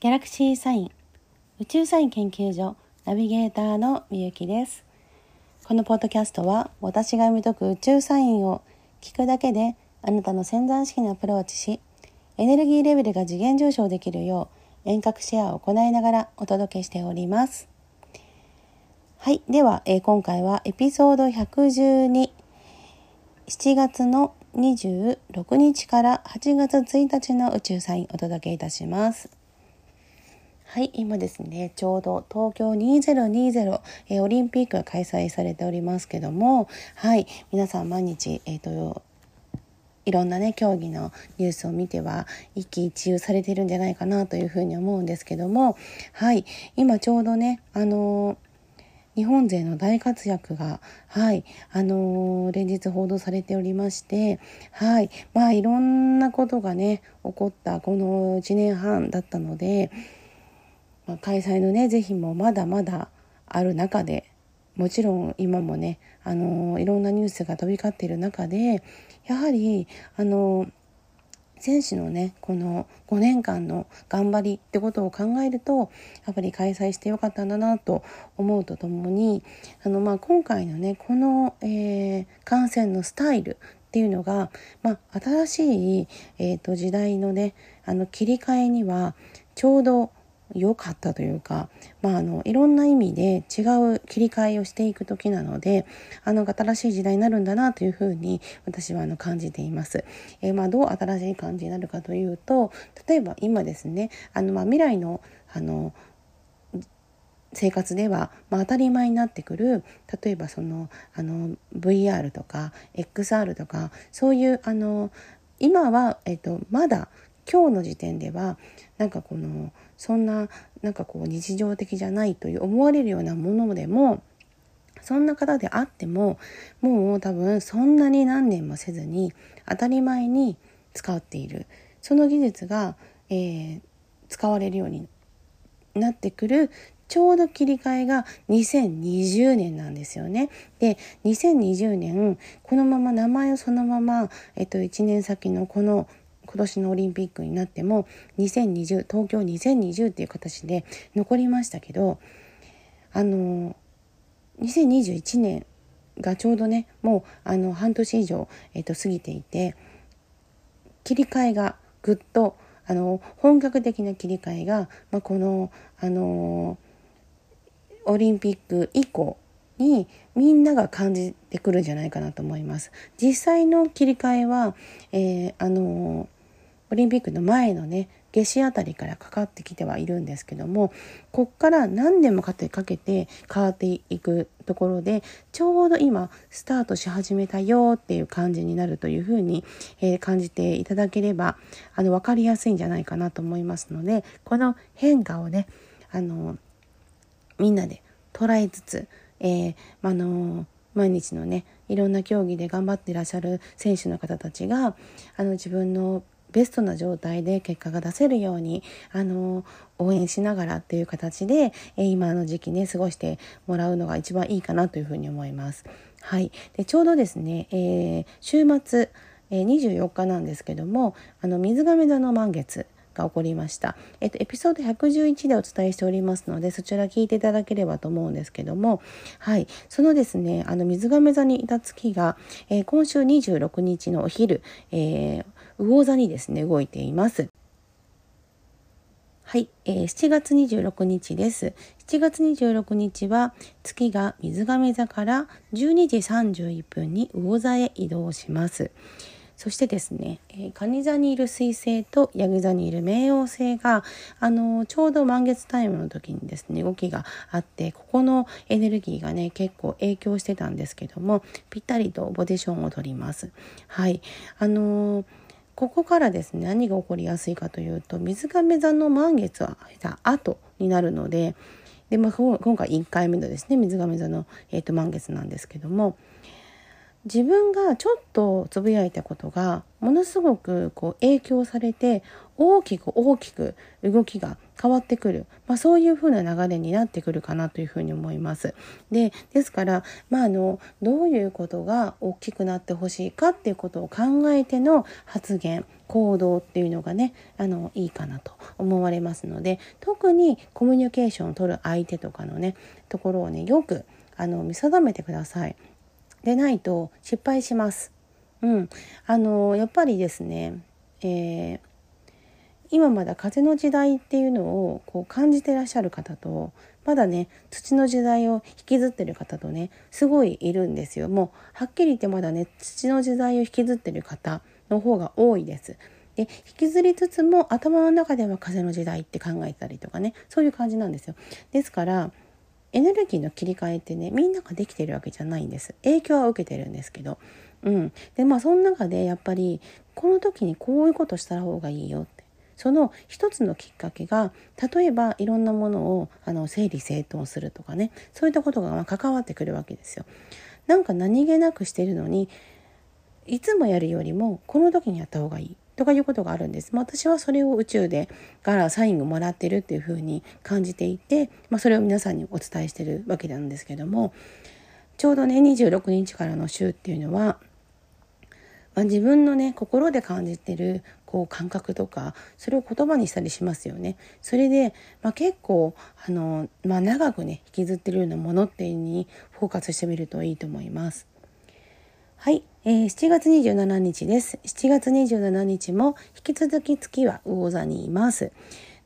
ギャラクシーサイン。宇宙サイン研究所ナビゲーターのみゆきです。このポッドキャストは私が読み解く宇宙サインを聞くだけであなたの潜在意識にアプローチしエネルギーレベルが次元上昇できるよう遠隔シェアを行いながらお届けしております。はい。では、えー、今回はエピソード112 7月の26日から8月1日の宇宙サインお届けいたします。はい、今ですね、ちょうど東京2020、え、オリンピックが開催されておりますけども、はい、皆さん毎日、えっ、ー、と、いろんなね、競技のニュースを見ては、一喜一憂されてるんじゃないかなというふうに思うんですけども、はい、今ちょうどね、あの日本勢の大活躍が、はい、あのー、連日報道されておりまして、はい、まあいろんなことがね、起こったこの1年半だったので、まあ、開催のね、是非もまだまだある中で、もちろん今もね、あの、いろんなニュースが飛び交っている中で、やはり、あの選手のねこの5年間の頑張りってことを考えるとやっぱり開催してよかったんだなと思うとともにあの、まあ、今回のねこの、えー、観戦のスタイルっていうのが、まあ、新しい、えーと時代のねあの切り替えにはちょうど良かったというか、まあ、あのいろんな意味で違う切り替えをしていく時なのであの新しい時代になるんだなというふうに私はあの感じています。えー、まあ、どう新しい感じになるかというと例えば今ですねあの、まあ、未来のあの生活では、まあ、当たり前になってくる例えばそのあの VR とか XR とかそういうあの今は、えっと、まだ今日の時点ではなんかこのそんななんかこう日常的じゃないという思われるようなものでもそんな方であってももう多分そんなに何年もせずに当たり前に使っているその技術が、えー、使われるようになってくるちょうど切り替えが2020年なんですよね。で2020年このまま名前をそのまま、えっと、1年先のこの今年のオリンピックになっても2020東京2020っていう形で残りましたけどあの2021年がちょうどねもうあの半年以上、えー、と過ぎていて切り替えがぐっとあの本格的な切り替えが、まあ、このあのオリンピック以降にみんなが感じてくるんじゃないかなと思います。実際の切り替えは、えー、あのオリンピックの前のね夏至あたりからかかってきてはいるんですけどもこっから何年もかけて変わっていくところでちょうど今スタートし始めたよっていう感じになるというふうに、えー、感じていただければあの分かりやすいんじゃないかなと思いますのでこの変化をねあのみんなで捉えつつ、えー、あの毎日のねいろんな競技で頑張っていらっしゃる選手の方たちがあの自分のベストな状態で結果が出せるようにあの応援しながらっていう形で、え今の時期ね過ごしてもらうのが一番いいかなというふうに思います。はい、でちょうどですね、えー、週末、えー、24日なんですけどもあの水亀座の満月が起こりました。えっと、エピソード111でお伝えしておりますので、そちら聞いていただければと思うんですけども、はい。そのですね、あの、水亀座にいた月が、えー、今週26日のお昼、えー、魚座にですね、動いています。はい、えー、7月26日です。7月26日は月が水亀座から12時31分に魚座へ移動します。そしてですね、えー、蟹座にいる水星とヤギ座にいる冥王星が、あのー、ちょうど満月タイムの時にですね、動きがあって、ここのエネルギーがね、結構影響してたんですけども、ぴったりとポジションを取ります。はい。あのーここからですね何が起こりやすいかというと水亀座の満月は後になるのでで、まあ、今回1回目のですね水亀座の、えーと、満月なんですけども自分がちょっとつぶやいたことがものすごくこう影響されて大きく大きく動きが変わってくる、まあ、そういう風な流れになってくるかなというふうに思います。でですから、まあ、あのどういうことが大きくなってほしいかっていうことを考えての発言行動っていうのがねあのいいかなと思われますので特にコミュニケーションを取る相手とかのねところをねよくあの見定めてください。でないと失敗します。うん、あのやっぱりですね、えー、今まだ風の時代っていうのをこう感じてらっしゃる方とまだね土の時代を引きずってる方とねすごいいるんですよ。もうはっきり言ってまだね土の時代を引きずってる方の方が多いです。で引きずりつつも頭の中では風の時代って考えたりとかねそういう感じなんですよ。ですからエネルギーの切り替えってねみんなができてるわけじゃないんです。影響は受けてるんですけど。うん。でまあその中でやっぱりこの時にこういうことした方がいいよって。その一つのきっかけが例えばいろんなものをあの整理整頓するとかね。そういったことがま関わってくるわけですよ。なんか何気なくしてるのにいつもやるよりもこの時にやった方がいい。とかいうことがあるんです。まあ、私はそれを宇宙でからサインをもらってるっていうふうに感じていて、まあ、それを皆さんにお伝えしてるわけなんですけどもちょうどね26日からの週っていうのは、まあ、自分のね心で感じてるこう感覚とかそれを言葉にしたりしますよね。それで、まあ、結構あの、まあ、長くね引きずってるようなものっていうにフォーカスしてみるといいと思います。はい、えー、7月27日です。7月27日も引き続き月は魚座にいます。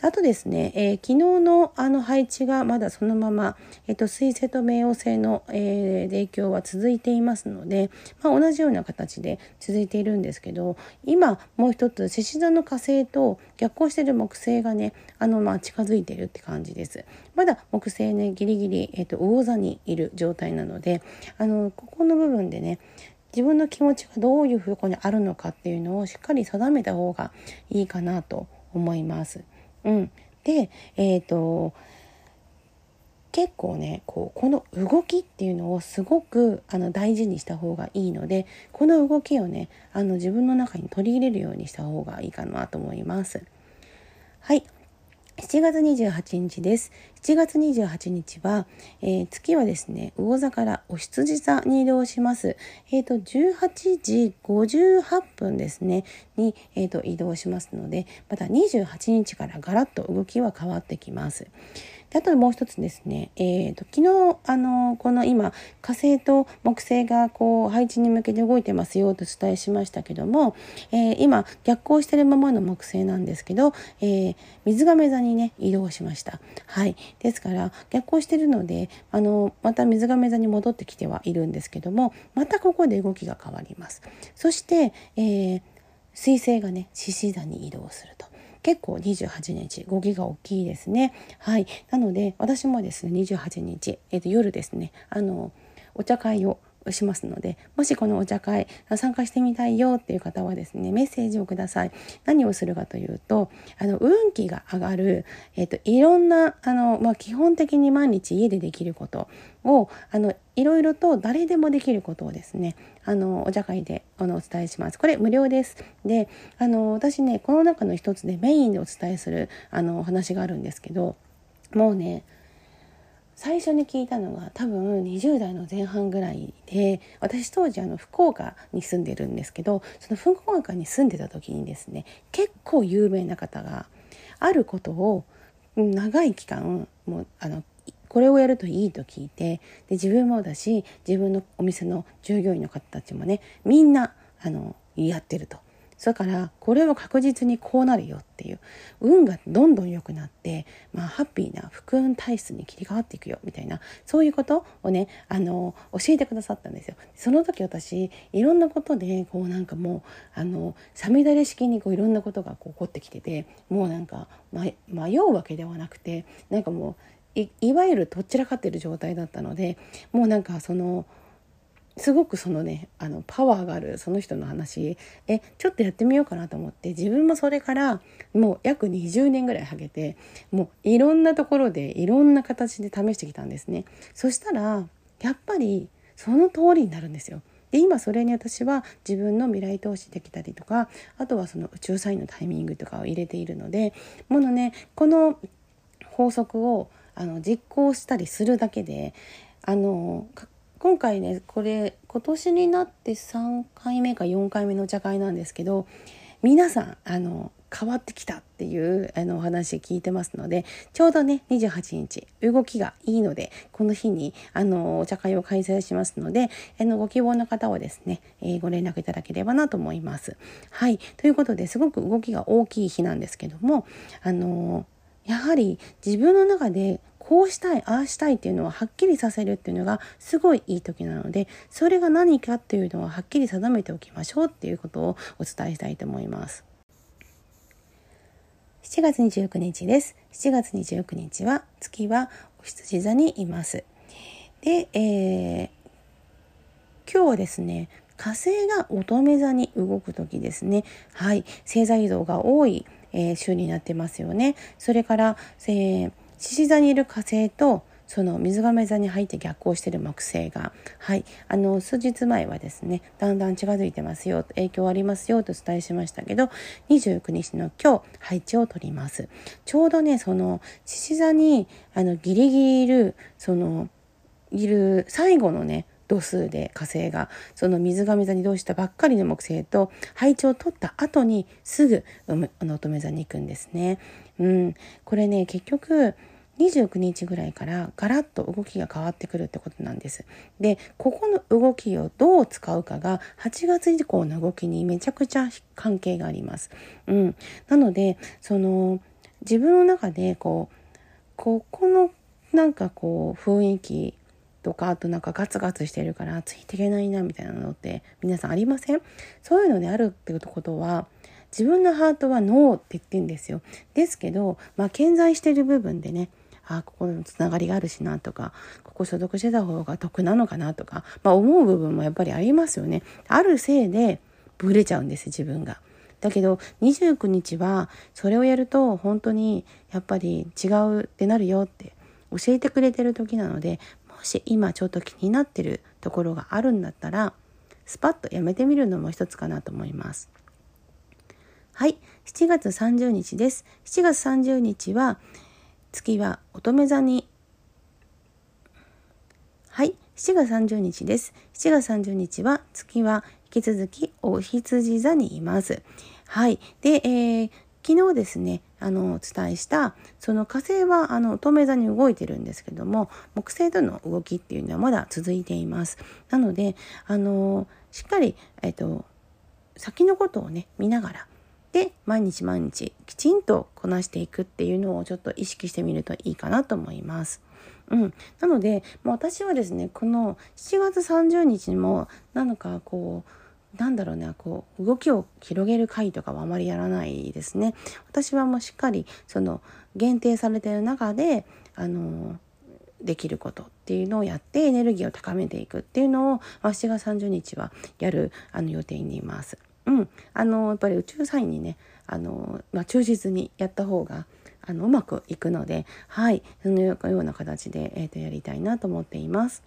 あとですね、えー、昨日のあの配置がまだそのまま、えっ、ー、と、水星と冥王星の、えー、影響は続いていますので、まあ、同じような形で続いているんですけど、今もう一つ、獅子座の火星と逆行している木星がね、あの、まあ、近づいているって感じです。まだ木星ね、ギリギリ、えっ、と、魚座にいる状態なので、あの、ここの部分でね、自分の気持ちがどういうふうにあるのかっていうのをしっかり定めた方がいいかなと思います。うん、で、えーと、結構ねこうこの動きっていうのをすごくあの大事にした方がいいのでこの動きをねあの自分の中に取り入れるようにした方がいいかなと思います。はい7月28日です。7月28日は、えー、月はですね、魚座からお羊座に移動します。えっ、ー、と、18時58分ですね、に、えーと、移動しますので、また28日からガラッと動きは変わってきます。あともう一つですね、えーと、昨日あのこの今火星と木星がこう配置に向けて動いてますよとお伝えしましたけども、えー、今逆行してるままの木星なんですけど、えー、水亀座にね移動しました。はい、ですから逆行してるのであのまた水亀座に戻ってきてはいるんですけどもまたここで動きが変わります。そして、えー、水星がね獅子座に移動すると。結構28日動きが大きいですね。はい。なので私もですね28日、えー、と夜ですねあのお茶会をしますのでもしこのお茶会参加してみたいよっていう方はですねメッセージをください。何をするかというとあの運気が上がる、えーと、いろんなあの、まあ、基本的に毎日家でできることをあのいろいろと誰でもできることをですねあのお茶会であのお伝えします。これ無料です。であの私ねこの中の一つでメインでお伝えするあのお話があるんですけどもうね最初に聞いたのが多分20代の前半ぐらいで私当時あの福岡に住んでるんですけどその福岡に住んでた時にですね結構有名な方があることを長い期間もうあのこれをやるといいと聞いてで自分もだし自分のお店の従業員の方たちもねみんなあのやってると。それからこれは確実にこうなるよっていう運がどんどん良くなって、まあ、ハッピーな福運体質に切り替わっていくよみたいなそういうことをねあの教えてくださったんですよ。その時私いろんなことでこうなんかもうあのさみだれ式にこういろんなことがこう起こってきててもうなんか迷うわけではなくてなんかもういいわゆるどちらかってる状態だったのでもうなんかそのすごくそのねあのパワーがあるその人の話。えちょっとやってみようかなと思って。自分もそれからもう約20年ぐらいはげてもういろんなところでいろんな形で試してきたんですね。そしたらやっぱりその通りになるんですよ。で今それに私は自分の未来投資できたりとかあとはその宇宙サインのタイミングとかを入れているのでものねこの法則をあの実行したりするだけであの今回ねこれ今年になって3回目か4回目のお茶会なんですけど皆さんあの変わってきたっていうあのお話聞いてますのでちょうどね28日動きがいいのでこの日にあのお茶会を開催しますのであのご希望の方はですね、えー、ご連絡いただければなと思います。はいということですごく動きが大きい日なんですけどもあのやはり自分の中でこうしたいああしたいっていうのをはっきりさせるっていうのがすごいいい時なのでそれが何かっていうのをはっきり定めておきましょうっていうことをお伝えしたいと思います。7月29日です。7月29日は月はお羊座にいます。で、えー、今日はですね、火星が乙女座に動く時ですね。はい、星座移動が多い、えー、週になってますよね。それから、えー、獅子座にいる火星とその水亀座に入って逆行している木星が、はい、あの数日前はですねだんだん近づいてますよ。影響ありますよとお伝えしましたけど29日の今日配置を取ります。ちょうどねその獅子座にあのギリギリいるそのいる最後のね度数で火星がその水亀座に移動したばっかりの木星と配置を取った後にすぐ乙女座に行くんですね。うん、これね結局29日ぐらいからガラッと動きが変わってくるってことなんです。で、ここの動きをどう使うかが8月以降の動きにめちゃくちゃ関係があります。うん。なので、その自分の中でこう、ここのなんかこう雰囲気とかあとなんかガツガツしてるからついていけないなみたいなのって皆さんありません？そういうのであるってことは自分のハートはノーって言ってんですよ。ですけど、まあ、健在してる部分でねああここのつながりがあるしなとかここ所属してた方が得なのかなとか、まあ、思う部分もやっぱりありますよね。あるせいでブレちゃうんです自分が。だけど29日はそれをやると本当にやっぱり違うってなるよって教えてくれてる時なのでもし今ちょっと気になってるところがあるんだったらスパッとやめてみるのも一つかなと思います。はい、7月30日です。7月30日は月は乙女座にはい。7月30日です。7月30日は月は引き続きお羊座にいます。はい。で、えー、昨日ですねあのお伝えしたその火星はあの乙女座に動いてるんですけども木星との動きっていうのはまだ続いていますなのであのしっかり、えっと、先のことをね見ながらで毎日毎日きちんとこなしていくっていうのをちょっと意識してみるといいかなと思います。うん、なので、ま私はですねこの7月30日にも何かこうなんだろうねこう動きを広げる回とかはあまりやらないですね。私はもうしっかりその限定されている中であのできることっていうのをやってエネルギーを高めていくっていうのを7月30日はやるあの予定にいます。うん、あのやっぱり宇宙サインにねあの、まあ、忠実にやった方があのうまくいくので、はい、そのような形で、えーと、やりたいなと思っています。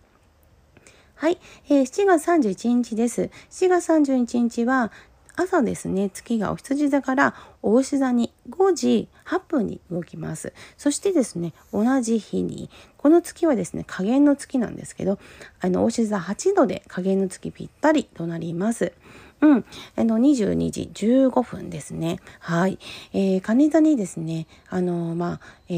はい、えー、7月31日です。7月31日は朝ですね、月がお羊座からお牛座に5時8分に動きます。そしてですね、同じ日に、この月はですね、加減の月なんですけど、あの、お牛座8度で加減の月ぴったりとなります。うん。あの、22時15分ですね。はい。えー、金座にですね、あの、まあ、え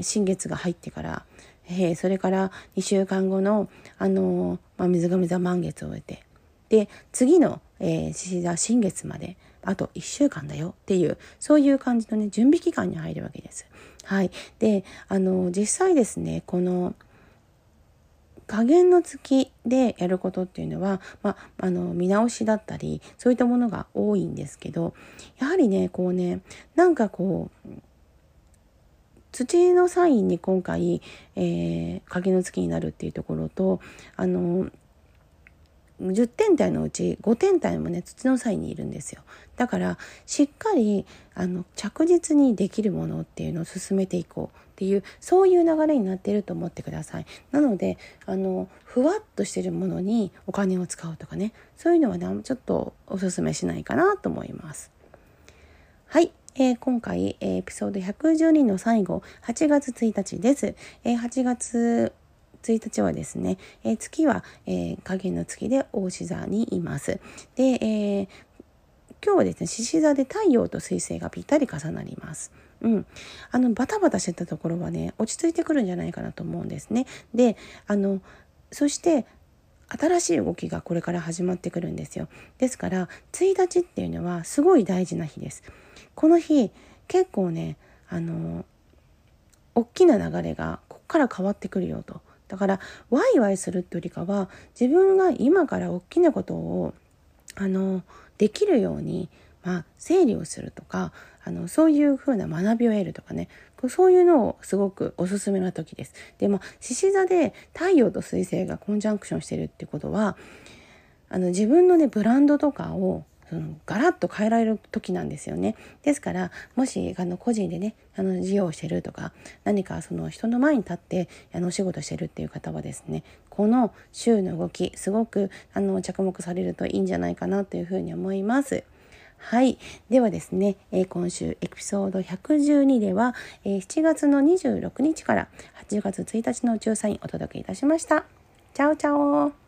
ー、新月が入ってから、えー、それから2週間後の、あの、まあ、水亀座満月を終えて、で、次の、えー、獅子座新月まで、あと1週間だよっていう、そういう感じのね、準備期間に入るわけです。はい。で、あの、実際ですね、この、加減の月でやることっていうのは、まあ、あの見直しだったりそういったものが多いんですけどやはりねこうねなんかこう土のサインに今回、えー、影の月になるっていうところとあの10天体のうち5天体もね土の際にいるんですよ。だからしっかりあの着実にできるものっていうのを進めていこうっていうそういう流れになっていると思ってください。なのであのふわっとしてるものにお金を使うとかねそういうのはねちょっとおすすめしないかなと思います。はい、えー、今回、え、エピソード112の最後8月1日です、えー、8月1日はですね、えー、月は、えー、影の月で大志座にいます。で、えー、今日はですね、獅子座で太陽と水星がぴったり重なります。うん。あの、バタバタしてたところはね、落ち着いてくるんじゃないかなと思うんですね。で、あの、そして、新しい動きがこれから始まってくるんですよ。ですから、1日っていうのはすごい大事な日です。この日、結構ね、あの、大きな流れがこっから変わってくるよと。だからワイワイするってよりかは自分が今から大きなことをあのできるように、まあ、整理をするとかあのそういうふうな学びを得るとかねそういうのをすごくおすすめな時です。でまあ獅子座で太陽と水星がコンジャンクションしてるってことはあの自分のねブランドとかをそのガラッと変えられる時なんですよね。ですからもしあの個人でねあの事業をしてるとか何かその人の前に立ってあのお仕事してるっていう方はですねこの週の動きすごくあの着目されるといいんじゃないかなというふうに思います。はい。ではですね、えー、今週エピソード112では、えー、7月の26日から8月1日の宇宙サインお届けいたしました。チャオチャオ